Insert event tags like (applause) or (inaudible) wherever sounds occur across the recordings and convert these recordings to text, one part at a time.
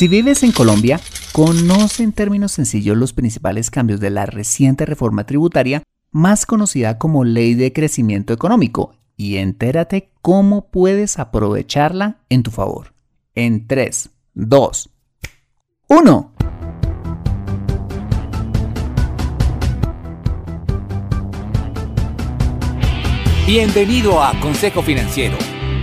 Si vives en Colombia, conoce en términos sencillos los principales cambios de la reciente reforma tributaria, más conocida como Ley de Crecimiento Económico, y entérate cómo puedes aprovecharla en tu favor. En 3, 2, 1. Bienvenido a Consejo Financiero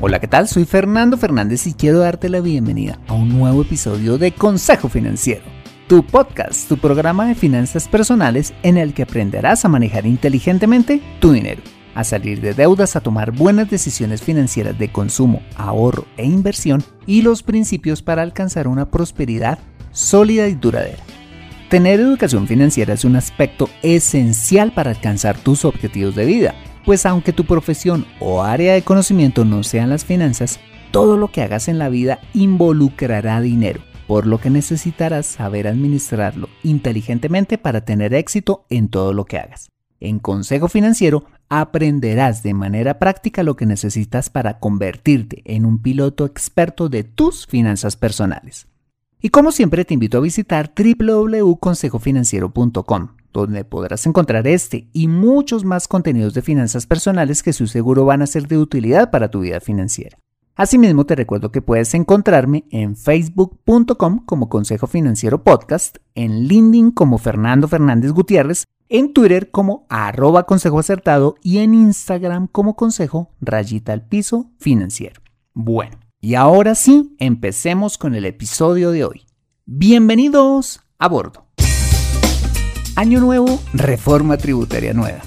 Hola, ¿qué tal? Soy Fernando Fernández y quiero darte la bienvenida a un nuevo episodio de Consejo Financiero, tu podcast, tu programa de finanzas personales en el que aprenderás a manejar inteligentemente tu dinero, a salir de deudas, a tomar buenas decisiones financieras de consumo, ahorro e inversión y los principios para alcanzar una prosperidad sólida y duradera. Tener educación financiera es un aspecto esencial para alcanzar tus objetivos de vida pues aunque tu profesión o área de conocimiento no sean las finanzas, todo lo que hagas en la vida involucrará dinero, por lo que necesitarás saber administrarlo inteligentemente para tener éxito en todo lo que hagas. En Consejo Financiero aprenderás de manera práctica lo que necesitas para convertirte en un piloto experto de tus finanzas personales. Y como siempre te invito a visitar www.consejofinanciero.com donde podrás encontrar este y muchos más contenidos de finanzas personales que su seguro van a ser de utilidad para tu vida financiera. Asimismo, te recuerdo que puedes encontrarme en facebook.com como Consejo Financiero Podcast, en LinkedIn como Fernando Fernández Gutiérrez, en Twitter como arroba consejo acertado y en Instagram como consejo rayita al piso financiero. Bueno, y ahora sí, empecemos con el episodio de hoy. Bienvenidos a bordo. Año nuevo, reforma tributaria nueva.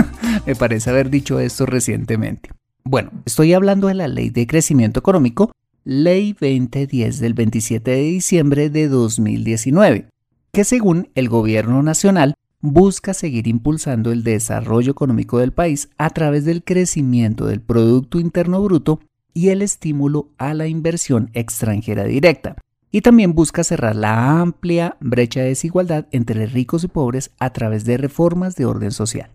(laughs) Me parece haber dicho esto recientemente. Bueno, estoy hablando de la Ley de Crecimiento Económico, Ley 2010 del 27 de diciembre de 2019, que según el Gobierno Nacional busca seguir impulsando el desarrollo económico del país a través del crecimiento del Producto Interno Bruto y el estímulo a la inversión extranjera directa, y también busca cerrar la amplia brecha de desigualdad entre ricos y pobres a través de reformas de orden social.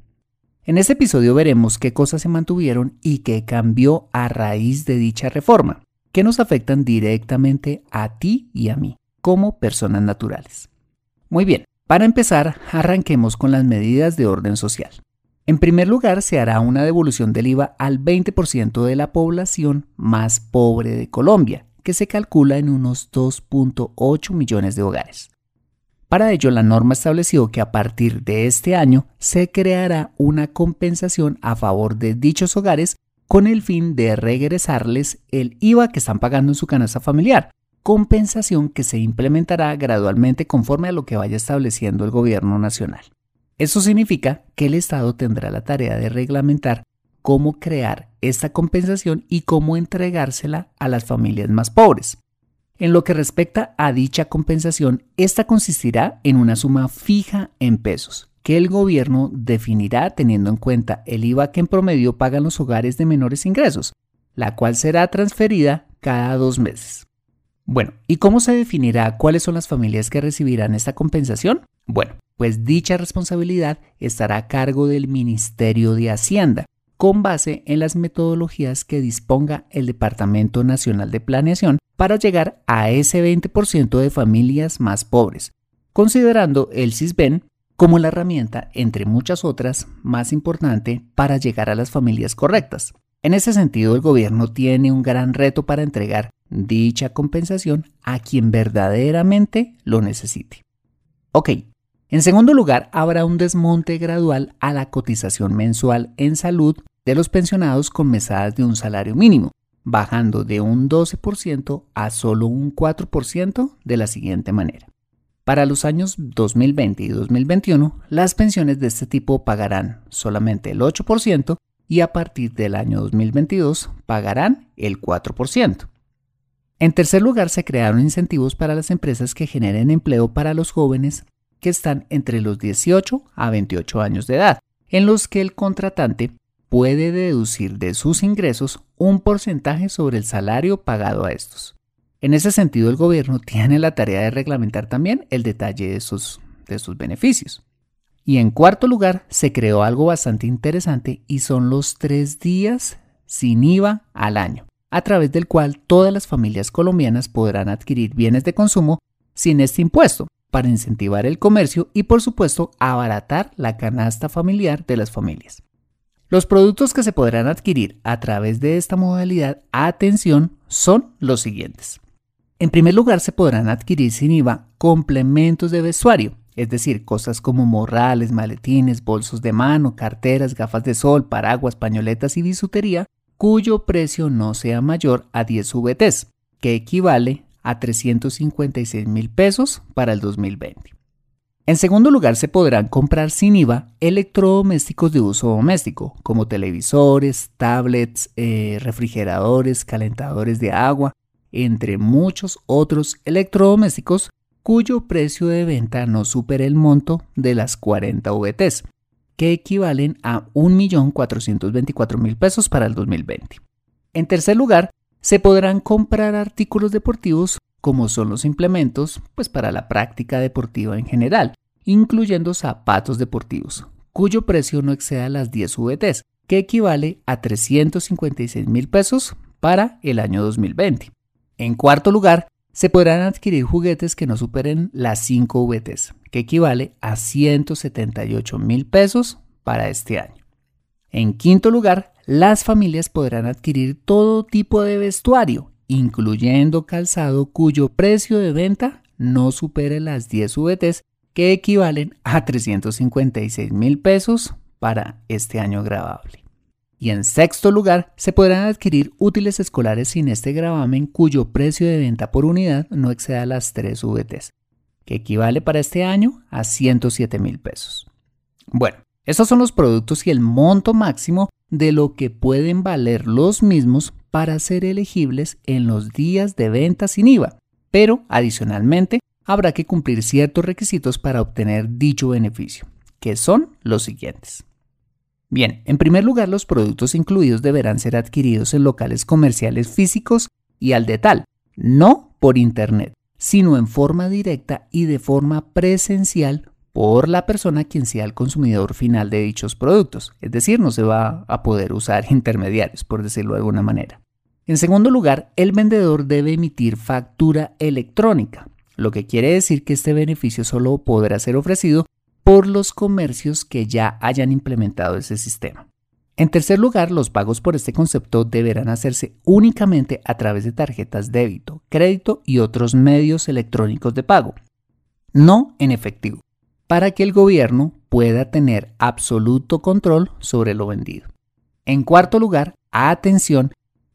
En este episodio veremos qué cosas se mantuvieron y qué cambió a raíz de dicha reforma, que nos afectan directamente a ti y a mí, como personas naturales. Muy bien, para empezar, arranquemos con las medidas de orden social. En primer lugar, se hará una devolución del IVA al 20% de la población más pobre de Colombia, que se calcula en unos 2.8 millones de hogares. Para ello, la norma estableció que a partir de este año se creará una compensación a favor de dichos hogares con el fin de regresarles el IVA que están pagando en su canasta familiar, compensación que se implementará gradualmente conforme a lo que vaya estableciendo el gobierno nacional. Eso significa que el Estado tendrá la tarea de reglamentar cómo crear esta compensación y cómo entregársela a las familias más pobres. En lo que respecta a dicha compensación, esta consistirá en una suma fija en pesos, que el gobierno definirá teniendo en cuenta el IVA que en promedio pagan los hogares de menores ingresos, la cual será transferida cada dos meses. Bueno, ¿y cómo se definirá cuáles son las familias que recibirán esta compensación? Bueno, pues dicha responsabilidad estará a cargo del Ministerio de Hacienda, con base en las metodologías que disponga el Departamento Nacional de Planeación para llegar a ese 20% de familias más pobres, considerando el CISBEN como la herramienta, entre muchas otras, más importante para llegar a las familias correctas. En ese sentido, el gobierno tiene un gran reto para entregar dicha compensación a quien verdaderamente lo necesite. Ok, en segundo lugar, habrá un desmonte gradual a la cotización mensual en salud de los pensionados con mesadas de un salario mínimo, bajando de un 12% a solo un 4% de la siguiente manera. Para los años 2020 y 2021, las pensiones de este tipo pagarán solamente el 8% y a partir del año 2022 pagarán el 4%. En tercer lugar, se crearon incentivos para las empresas que generen empleo para los jóvenes que están entre los 18 a 28 años de edad, en los que el contratante puede deducir de sus ingresos un porcentaje sobre el salario pagado a estos. En ese sentido, el gobierno tiene la tarea de reglamentar también el detalle de sus, de sus beneficios. Y en cuarto lugar, se creó algo bastante interesante y son los tres días sin IVA al año, a través del cual todas las familias colombianas podrán adquirir bienes de consumo sin este impuesto, para incentivar el comercio y por supuesto abaratar la canasta familiar de las familias. Los productos que se podrán adquirir a través de esta modalidad, atención, son los siguientes. En primer lugar, se podrán adquirir sin IVA complementos de vestuario, es decir, cosas como morrales, maletines, bolsos de mano, carteras, gafas de sol, paraguas, pañoletas y bisutería, cuyo precio no sea mayor a 10 VTs, que equivale a 356 mil pesos para el 2020. En segundo lugar, se podrán comprar sin IVA electrodomésticos de uso doméstico, como televisores, tablets, eh, refrigeradores, calentadores de agua, entre muchos otros electrodomésticos cuyo precio de venta no supere el monto de las 40 VTs, que equivalen a 1.424.000 pesos para el 2020. En tercer lugar, se podrán comprar artículos deportivos como son los implementos pues para la práctica deportiva en general, incluyendo zapatos deportivos, cuyo precio no exceda las 10 VTs, que equivale a 356 mil pesos para el año 2020. En cuarto lugar, se podrán adquirir juguetes que no superen las 5 VTs, que equivale a 178 mil pesos para este año. En quinto lugar, las familias podrán adquirir todo tipo de vestuario, incluyendo calzado cuyo precio de venta no supere las 10 VTs, que equivalen a 356 mil pesos para este año grabable. Y en sexto lugar, se podrán adquirir útiles escolares sin este gravamen cuyo precio de venta por unidad no exceda las 3 VTs, que equivale para este año a 107 mil pesos. Bueno, estos son los productos y el monto máximo de lo que pueden valer los mismos para ser elegibles en los días de venta sin IVA, pero adicionalmente habrá que cumplir ciertos requisitos para obtener dicho beneficio, que son los siguientes. Bien, en primer lugar, los productos incluidos deberán ser adquiridos en locales comerciales físicos y al de tal, no por Internet, sino en forma directa y de forma presencial por la persona quien sea el consumidor final de dichos productos. Es decir, no se va a poder usar intermediarios, por decirlo de alguna manera. En segundo lugar, el vendedor debe emitir factura electrónica, lo que quiere decir que este beneficio solo podrá ser ofrecido por los comercios que ya hayan implementado ese sistema. En tercer lugar, los pagos por este concepto deberán hacerse únicamente a través de tarjetas débito, crédito y otros medios electrónicos de pago, no en efectivo, para que el gobierno pueda tener absoluto control sobre lo vendido. En cuarto lugar, atención,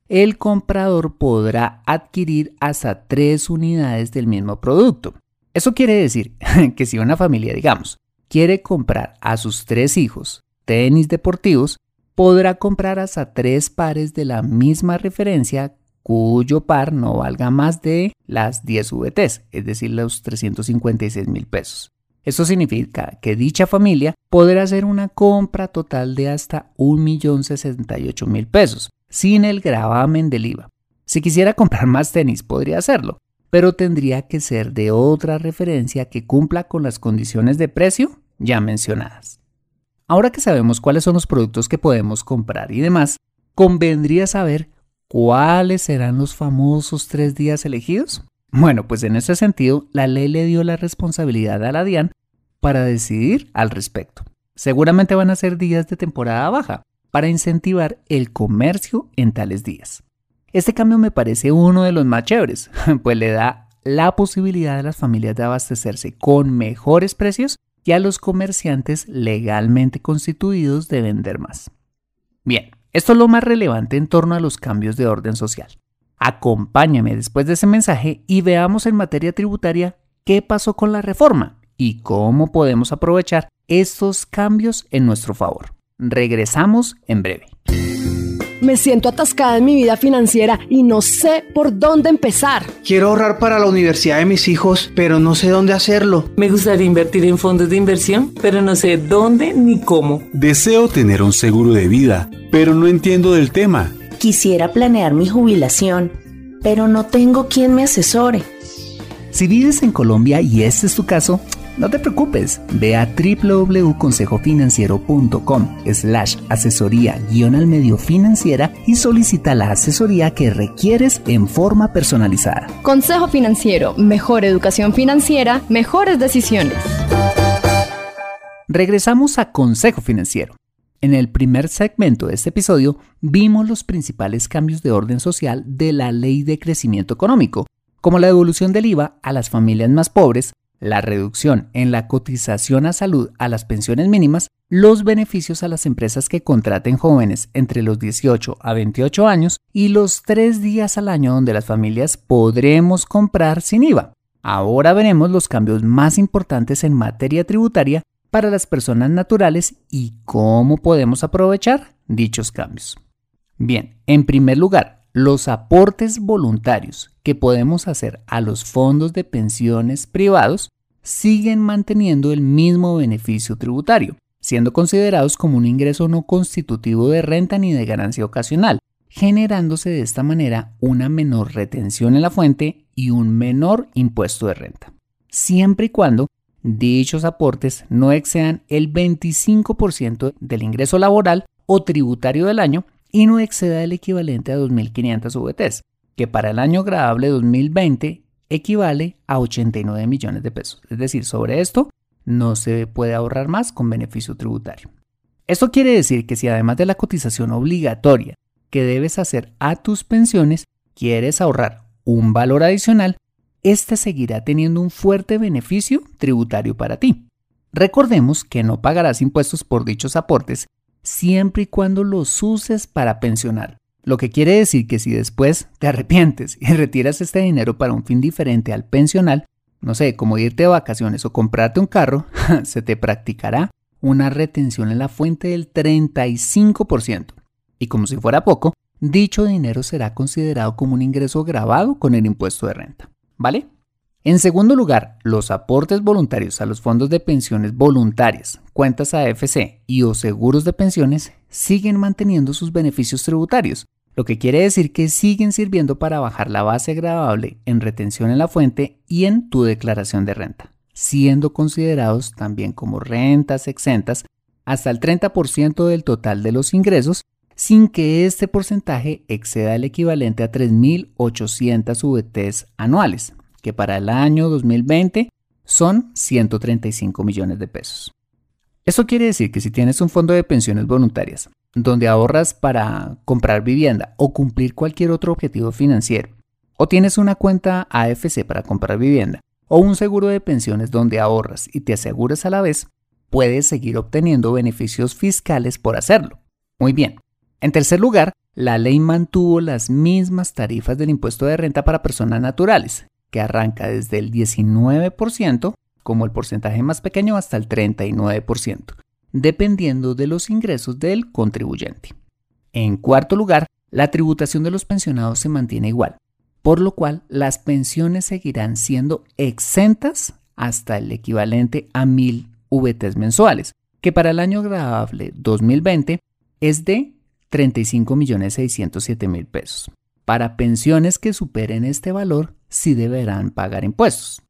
el comprador podrá adquirir hasta tres unidades del mismo producto. Eso quiere decir (laughs) que si una familia, digamos, quiere comprar a sus tres hijos tenis deportivos, podrá comprar hasta tres pares de la misma referencia cuyo par no valga más de las 10 VTs, es decir, los 356 mil pesos. Esto significa que dicha familia podrá hacer una compra total de hasta 1.068.000 pesos, sin el gravamen del IVA. Si quisiera comprar más tenis, podría hacerlo, pero tendría que ser de otra referencia que cumpla con las condiciones de precio ya mencionadas. Ahora que sabemos cuáles son los productos que podemos comprar y demás, convendría saber cuáles serán los famosos tres días elegidos. Bueno, pues en ese sentido, la ley le dio la responsabilidad a la DIAN para decidir al respecto. Seguramente van a ser días de temporada baja para incentivar el comercio en tales días. Este cambio me parece uno de los más chéveres, (laughs) pues le da la posibilidad a las familias de abastecerse con mejores precios y a los comerciantes legalmente constituidos de vender más. Bien, esto es lo más relevante en torno a los cambios de orden social. Acompáñame después de ese mensaje y veamos en materia tributaria qué pasó con la reforma y cómo podemos aprovechar estos cambios en nuestro favor. Regresamos en breve. Me siento atascada en mi vida financiera y no sé por dónde empezar. Quiero ahorrar para la universidad de mis hijos, pero no sé dónde hacerlo. Me gustaría invertir en fondos de inversión, pero no sé dónde ni cómo. Deseo tener un seguro de vida, pero no entiendo del tema. Quisiera planear mi jubilación, pero no tengo quien me asesore. Si vives en Colombia y este es tu caso, no te preocupes, ve a www.consejofinanciero.com slash asesoría guion al medio financiera y solicita la asesoría que requieres en forma personalizada. Consejo Financiero, mejor educación financiera, mejores decisiones. Regresamos a Consejo Financiero. En el primer segmento de este episodio vimos los principales cambios de orden social de la Ley de Crecimiento Económico, como la devolución del IVA a las familias más pobres, la reducción en la cotización a salud a las pensiones mínimas, los beneficios a las empresas que contraten jóvenes entre los 18 a 28 años y los tres días al año donde las familias podremos comprar sin IVA. Ahora veremos los cambios más importantes en materia tributaria para las personas naturales y cómo podemos aprovechar dichos cambios. Bien, en primer lugar, los aportes voluntarios que podemos hacer a los fondos de pensiones privados siguen manteniendo el mismo beneficio tributario, siendo considerados como un ingreso no constitutivo de renta ni de ganancia ocasional, generándose de esta manera una menor retención en la fuente y un menor impuesto de renta, siempre y cuando dichos aportes no excedan el 25% del ingreso laboral o tributario del año y no exceda el equivalente a 2.500 VTs, que para el año gradable 2020 equivale a 89 millones de pesos. Es decir, sobre esto no se puede ahorrar más con beneficio tributario. Esto quiere decir que si además de la cotización obligatoria que debes hacer a tus pensiones, quieres ahorrar un valor adicional, este seguirá teniendo un fuerte beneficio tributario para ti. Recordemos que no pagarás impuestos por dichos aportes siempre y cuando los uses para pensionar. Lo que quiere decir que si después te arrepientes y (laughs) retiras este dinero para un fin diferente al pensional, no sé, como irte de vacaciones o comprarte un carro, (laughs) se te practicará una retención en la fuente del 35%. Y como si fuera poco, dicho dinero será considerado como un ingreso grabado con el impuesto de renta. ¿Vale? En segundo lugar, los aportes voluntarios a los fondos de pensiones voluntarias, cuentas AFC y o seguros de pensiones siguen manteniendo sus beneficios tributarios, lo que quiere decir que siguen sirviendo para bajar la base gravable en retención en la fuente y en tu declaración de renta, siendo considerados también como rentas exentas hasta el 30% del total de los ingresos sin que este porcentaje exceda el equivalente a 3.800 VTs anuales, que para el año 2020 son 135 millones de pesos. Eso quiere decir que si tienes un fondo de pensiones voluntarias donde ahorras para comprar vivienda o cumplir cualquier otro objetivo financiero, o tienes una cuenta AFC para comprar vivienda, o un seguro de pensiones donde ahorras y te aseguras a la vez, puedes seguir obteniendo beneficios fiscales por hacerlo. Muy bien. En tercer lugar, la ley mantuvo las mismas tarifas del impuesto de renta para personas naturales, que arranca desde el 19% como el porcentaje más pequeño hasta el 39%, dependiendo de los ingresos del contribuyente. En cuarto lugar, la tributación de los pensionados se mantiene igual, por lo cual las pensiones seguirán siendo exentas hasta el equivalente a 1000 VTs mensuales, que para el año grabable 2020 es de 35.607.000 pesos. Para pensiones que superen este valor, sí deberán pagar impuestos.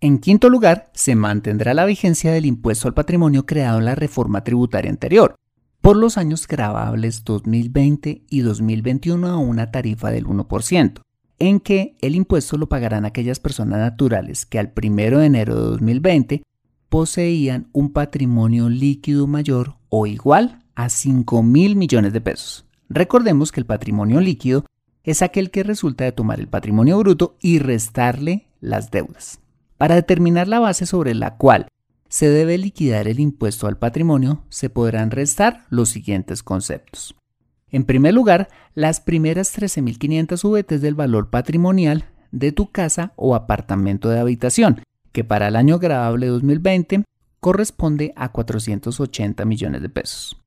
En quinto lugar, se mantendrá la vigencia del impuesto al patrimonio creado en la reforma tributaria anterior, por los años grabables 2020 y 2021 a una tarifa del 1%, en que el impuesto lo pagarán aquellas personas naturales que al 1 de enero de 2020 poseían un patrimonio líquido mayor o igual a 5 mil millones de pesos. Recordemos que el patrimonio líquido es aquel que resulta de tomar el patrimonio bruto y restarle las deudas. Para determinar la base sobre la cual se debe liquidar el impuesto al patrimonio, se podrán restar los siguientes conceptos. En primer lugar, las primeras 13.500 VTs del valor patrimonial de tu casa o apartamento de habitación, que para el año grabable 2020 corresponde a 480 millones de pesos.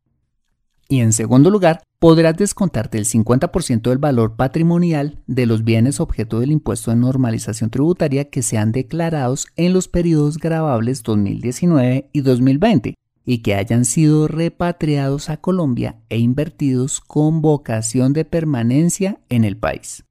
Y en segundo lugar, podrás descontarte el 50% del valor patrimonial de los bienes objeto del impuesto de normalización tributaria que sean declarados en los periodos grabables 2019 y 2020 y que hayan sido repatriados a Colombia e invertidos con vocación de permanencia en el país.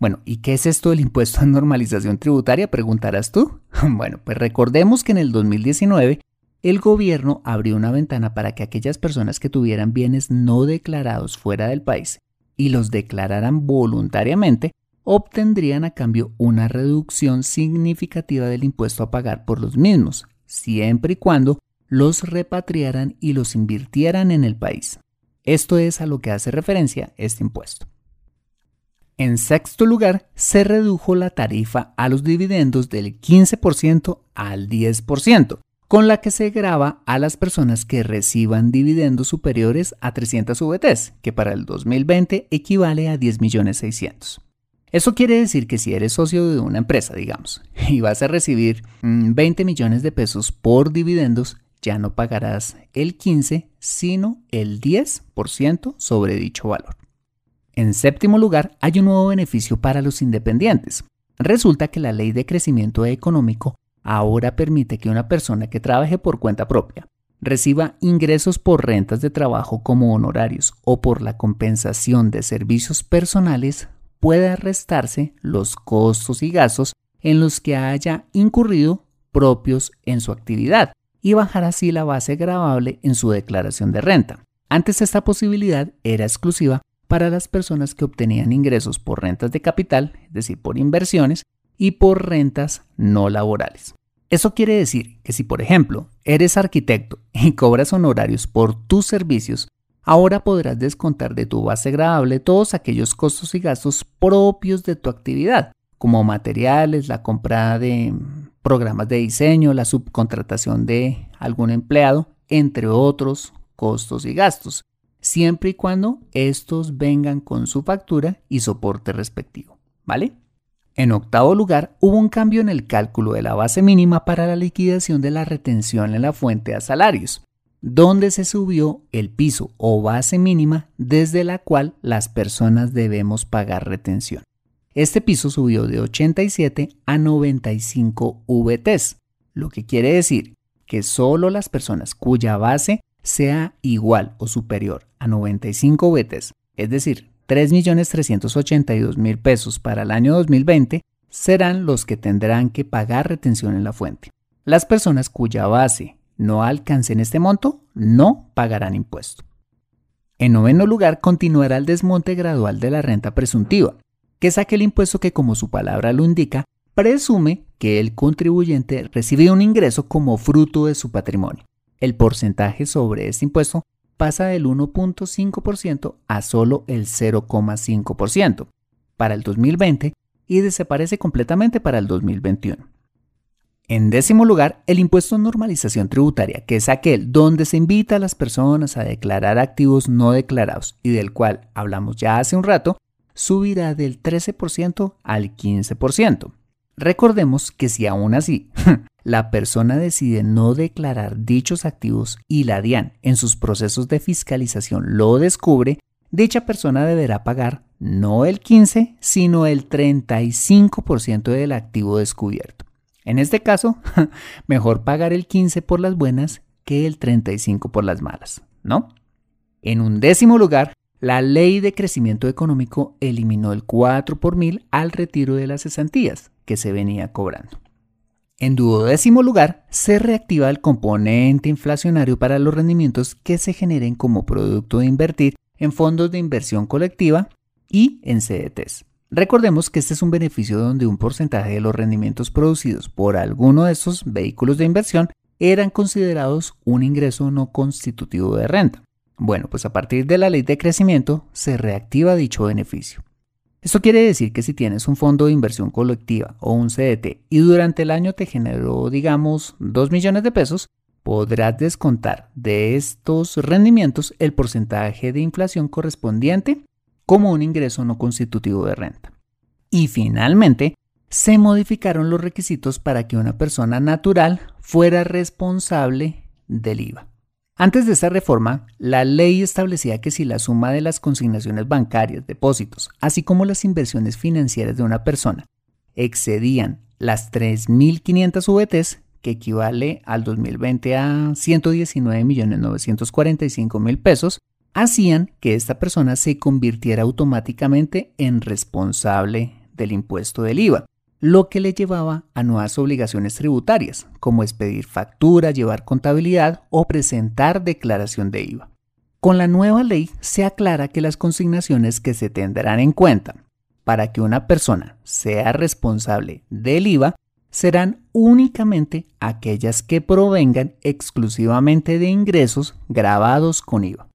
Bueno, ¿y qué es esto del impuesto de normalización tributaria? Preguntarás tú. (laughs) Bueno, pues recordemos que en el 2019 el gobierno abrió una ventana para que aquellas personas que tuvieran bienes no declarados fuera del país y los declararan voluntariamente, obtendrían a cambio una reducción significativa del impuesto a pagar por los mismos, siempre y cuando los repatriaran y los invirtieran en el país. Esto es a lo que hace referencia este impuesto. En sexto lugar, se redujo la tarifa a los dividendos del 15% al 10%, con la que se graba a las personas que reciban dividendos superiores a 300 VTs, que para el 2020 equivale a 10 millones Eso quiere decir que si eres socio de una empresa, digamos, y vas a recibir 20 mm, millones de pesos por dividendos, ya no pagarás el 15, sino el 10% sobre dicho valor. En séptimo lugar, hay un nuevo beneficio para los independientes. Resulta que la ley de crecimiento económico ahora permite que una persona que trabaje por cuenta propia reciba ingresos por rentas de trabajo como honorarios o por la compensación de servicios personales pueda restarse los costos y gastos en los que haya incurrido propios en su actividad y bajar así la base grabable en su declaración de renta. Antes esta posibilidad era exclusiva para las personas que obtenían ingresos por rentas de capital, es decir, por inversiones, y por rentas no laborales. Eso quiere decir que si, por ejemplo, eres arquitecto (laughs) y cobras honorarios por tus servicios, ahora podrás descontar de tu base gravable todos aquellos costos y gastos propios de tu actividad, como materiales, la compra de programas de diseño, la subcontratación de algún empleado, entre otros costos y gastos, siempre y cuando estos vengan con su factura y soporte respectivo, ¿vale? En octavo lugar, hubo un cambio en el cálculo de la base mínima para la liquidación de la retención en la fuente a salarios, donde se subió el piso o base mínima desde la cual las personas debemos pagar retención. Este piso subió de 87 a 95 VTs, lo que quiere decir que solo las personas cuya base sea igual o superior a 95 VTs, es decir, 3.382.000 pesos para el año 2020 serán los que tendrán que pagar retención en la fuente. Las personas cuya base no alcancen este monto no pagarán impuesto. En noveno lugar, continuará el desmonte gradual de la renta presuntiva, que es aquel impuesto que, como su palabra lo indica, presume que el contribuyente recibe un ingreso como fruto de su patrimonio. El porcentaje sobre este impuesto pasa del 1.5% a solo el 0.5% para el 2020 y desaparece completamente para el 2021. En décimo lugar, el impuesto de normalización tributaria, que es aquel donde se invita a las personas a declarar activos no declarados y del cual hablamos ya hace un rato, subirá del 13% al 15%. Recordemos que si aún así (laughs) la persona decide no declarar dichos activos y la DIAN en sus procesos de fiscalización lo descubre, dicha persona deberá pagar no el 15, sino el 35% del activo descubierto. En este caso, (laughs) mejor pagar el 15 por las buenas que el 35 por las malas, ¿no? En un décimo lugar, la ley de crecimiento económico eliminó el 4 por mil al retiro de las cesantías que se venía cobrando. En duodécimo lugar, se reactiva el componente inflacionario para los rendimientos que se generen como producto de invertir en fondos de inversión colectiva y en CDTs. Recordemos que este es un beneficio donde un porcentaje de los rendimientos producidos por alguno de estos vehículos de inversión eran considerados un ingreso no constitutivo de renta. Bueno, pues a partir de la ley de crecimiento se reactiva dicho beneficio. Esto quiere decir que si tienes un fondo de inversión colectiva o un CDT y durante el año te generó, digamos, 2 millones de pesos, podrás descontar de estos rendimientos el porcentaje de inflación correspondiente como un ingreso no constitutivo de renta. Y finalmente, se modificaron los requisitos para que una persona natural fuera responsable del IVA. Antes de esta reforma, la ley establecía que si la suma de las consignaciones bancarias, depósitos, así como las inversiones financieras de una persona excedían las 3.500 VTs, que equivale al 2020 a 119.945.000 pesos, hacían que esta persona se convirtiera automáticamente en responsable del impuesto del IVA, lo que le llevaba a nuevas obligaciones tributarias, como expedir factura, llevar contabilidad o presentar declaración de IVA. Con la nueva ley se aclara que las consignaciones que se tendrán en cuenta para que una persona sea responsable del IVA serán únicamente aquellas que provengan exclusivamente de ingresos grabados con IVA.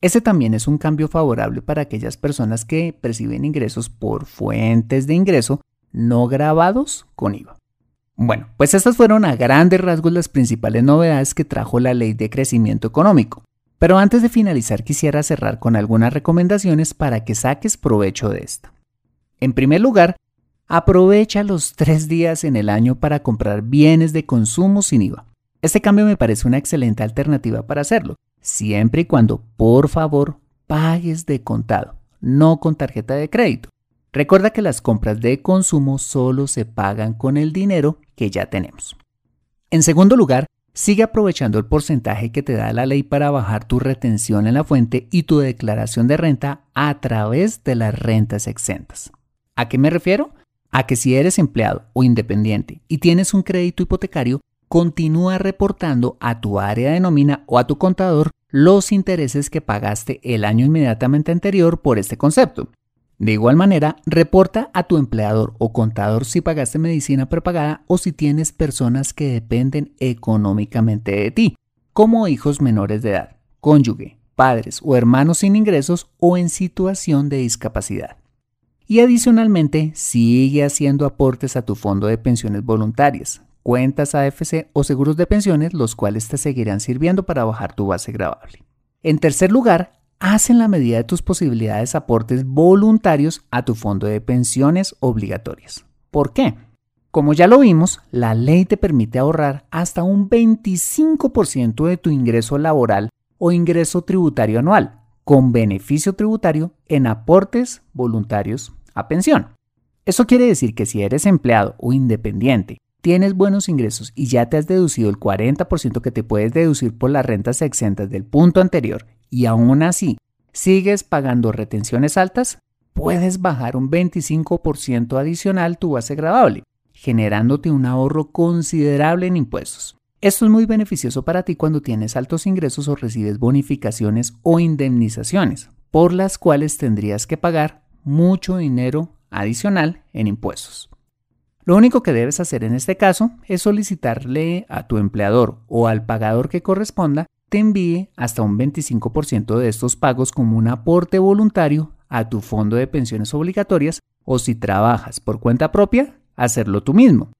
Ese también es un cambio favorable para aquellas personas que perciben ingresos por fuentes de ingreso no grabados con IVA. Bueno, pues estas fueron a grandes rasgos las principales novedades que trajo la ley de crecimiento económico. Pero antes de finalizar quisiera cerrar con algunas recomendaciones para que saques provecho de esta. En primer lugar, aprovecha los tres días en el año para comprar bienes de consumo sin IVA. Este cambio me parece una excelente alternativa para hacerlo, siempre y cuando, por favor, pagues de contado, no con tarjeta de crédito. Recuerda que las compras de consumo solo se pagan con el dinero que ya tenemos. En segundo lugar, sigue aprovechando el porcentaje que te da la ley para bajar tu retención en la fuente y tu declaración de renta a través de las rentas exentas. ¿A qué me refiero? A que si eres empleado o independiente y tienes un crédito hipotecario, continúa reportando a tu área de nómina o a tu contador los intereses que pagaste el año inmediatamente anterior por este concepto. De igual manera, reporta a tu empleador o contador si pagaste medicina prepagada o si tienes personas que dependen económicamente de ti, como hijos menores de edad, cónyuge, padres o hermanos sin ingresos o en situación de discapacidad. Y adicionalmente, sigue haciendo aportes a tu fondo de pensiones voluntarias, cuentas AFC o seguros de pensiones, los cuales te seguirán sirviendo para bajar tu base grabable. En tercer lugar, haz en la medida de tus posibilidades aportes voluntarios a tu fondo de pensiones obligatorias. ¿Por qué? Como ya lo vimos, la ley te permite ahorrar hasta un 25% de tu ingreso laboral o ingreso tributario anual, con beneficio tributario en aportes voluntarios a pensión. Eso quiere decir que si eres empleado o independiente, tienes buenos ingresos y ya te has deducido el 40% que te puedes deducir por las rentas exentas del punto anterior y aún así sigues pagando retenciones altas, puedes bajar un 25% adicional tu base grabable, generándote un ahorro considerable en impuestos. Esto es muy beneficioso para ti cuando tienes altos ingresos o recibes bonificaciones o indemnizaciones, por las cuales tendrías que pagar mucho dinero adicional en impuestos. Lo único que debes hacer en este caso es solicitarle a tu empleador o al pagador que corresponda te envíe hasta un 25% de estos pagos como un aporte voluntario a tu fondo de pensiones obligatorias o si trabajas por cuenta propia, hacerlo tú mismo.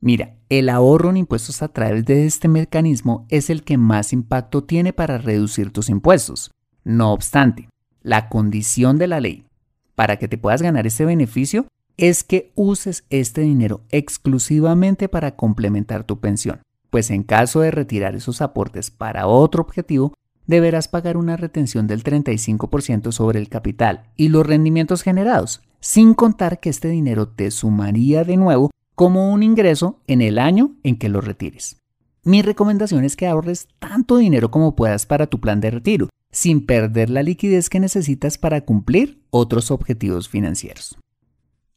Mira, el ahorro en impuestos a través de este mecanismo es el que más impacto tiene para reducir tus impuestos. No obstante, la condición de la ley para que te puedas ganar este beneficio es que uses este dinero exclusivamente para complementar tu pensión pues en caso de retirar esos aportes para otro objetivo, deberás pagar una retención del 35% sobre el capital y los rendimientos generados, sin contar que este dinero te sumaría de nuevo como un ingreso en el año en que lo retires. Mi recomendación es que ahorres tanto dinero como puedas para tu plan de retiro, sin perder la liquidez que necesitas para cumplir otros objetivos financieros.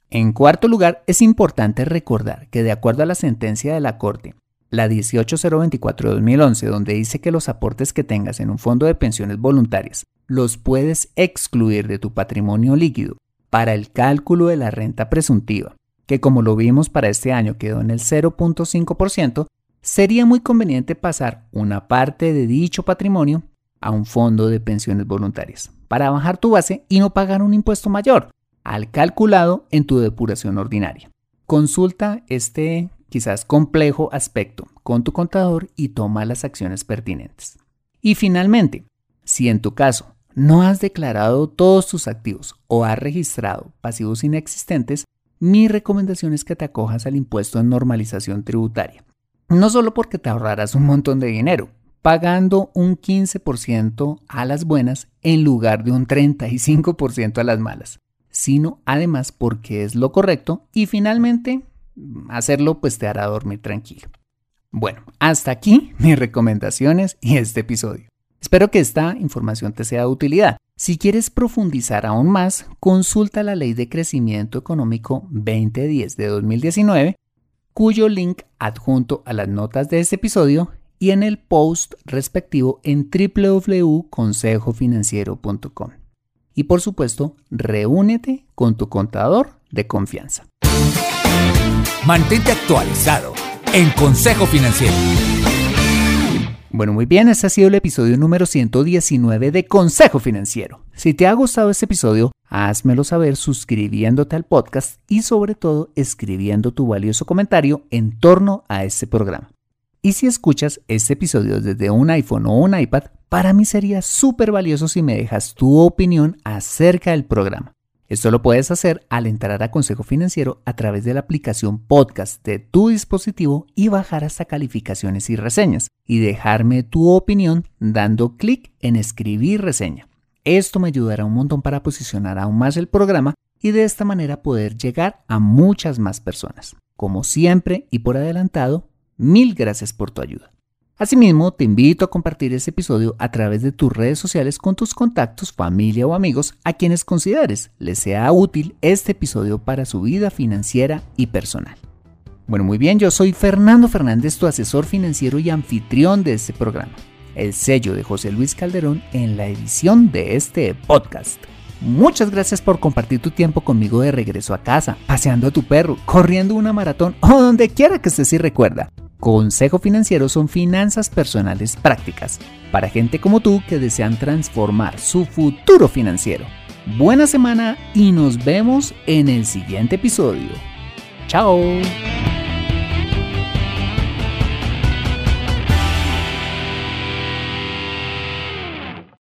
En cuarto lugar, es importante recordar que de acuerdo a la sentencia de la Corte, la 18024 de 2011, donde dice que los aportes que tengas en un fondo de pensiones voluntarias los puedes excluir de tu patrimonio líquido para el cálculo de la renta presuntiva, que como lo vimos para este año quedó en el 0.5%, sería muy conveniente pasar una parte de dicho patrimonio a un fondo de pensiones voluntarias para bajar tu base y no pagar un impuesto mayor al calculado en tu depuración ordinaria. Consulta este quizás complejo aspecto con tu contador y toma las acciones pertinentes. Y finalmente, si en tu caso no has declarado todos tus activos o has registrado pasivos inexistentes, mi recomendación es que te acojas al impuesto en normalización tributaria. No solo porque te ahorrarás un montón de dinero, pagando un 15% a las buenas en lugar de un 35% a las malas, sino además porque es lo correcto y finalmente hacerlo pues te hará dormir tranquilo. Bueno, hasta aquí (laughs) mis recomendaciones y este episodio. Espero que esta información te sea de utilidad. Si quieres profundizar aún más, consulta la Ley de Crecimiento Económico 2010 de 2019, cuyo link adjunto a las notas de este episodio y en el post respectivo en www.consejofinanciero.com. Y por supuesto, reúnete con tu contador de confianza. Mantente actualizado en Consejo Financiero. Bueno, muy bien, este ha sido el episodio número 119 de Consejo Financiero. Si te ha gustado este episodio, házmelo saber suscribiéndote al podcast y sobre todo escribiendo tu valioso comentario en torno a este programa. Y si escuchas este episodio desde un iPhone o un iPad, para mí sería súper valioso si me dejas tu opinión acerca del programa. Esto lo puedes hacer al entrar a Consejo Financiero a través de la aplicación podcast de tu dispositivo y bajar hasta calificaciones y reseñas y dejarme tu opinión dando clic en escribir reseña. Esto me ayudará un montón para posicionar aún más el programa y de esta manera poder llegar a muchas más personas. Como siempre y por adelantado, mil gracias por tu ayuda. Asimismo, te invito a compartir este episodio a través de tus redes sociales con tus contactos, familia o amigos a quienes consideres les sea útil este episodio para su vida financiera y personal. Bueno, muy bien, yo soy Fernando Fernández, tu asesor financiero y anfitrión de este programa. El sello de José Luis Calderón en la edición de este podcast. Muchas gracias por compartir tu tiempo conmigo de regreso a casa, paseando a tu perro, corriendo una maratón o donde quiera que estés y recuerda. Consejo Financiero son finanzas personales prácticas para gente como tú que desean transformar su futuro financiero. Buena semana y nos vemos en el siguiente episodio. Chao.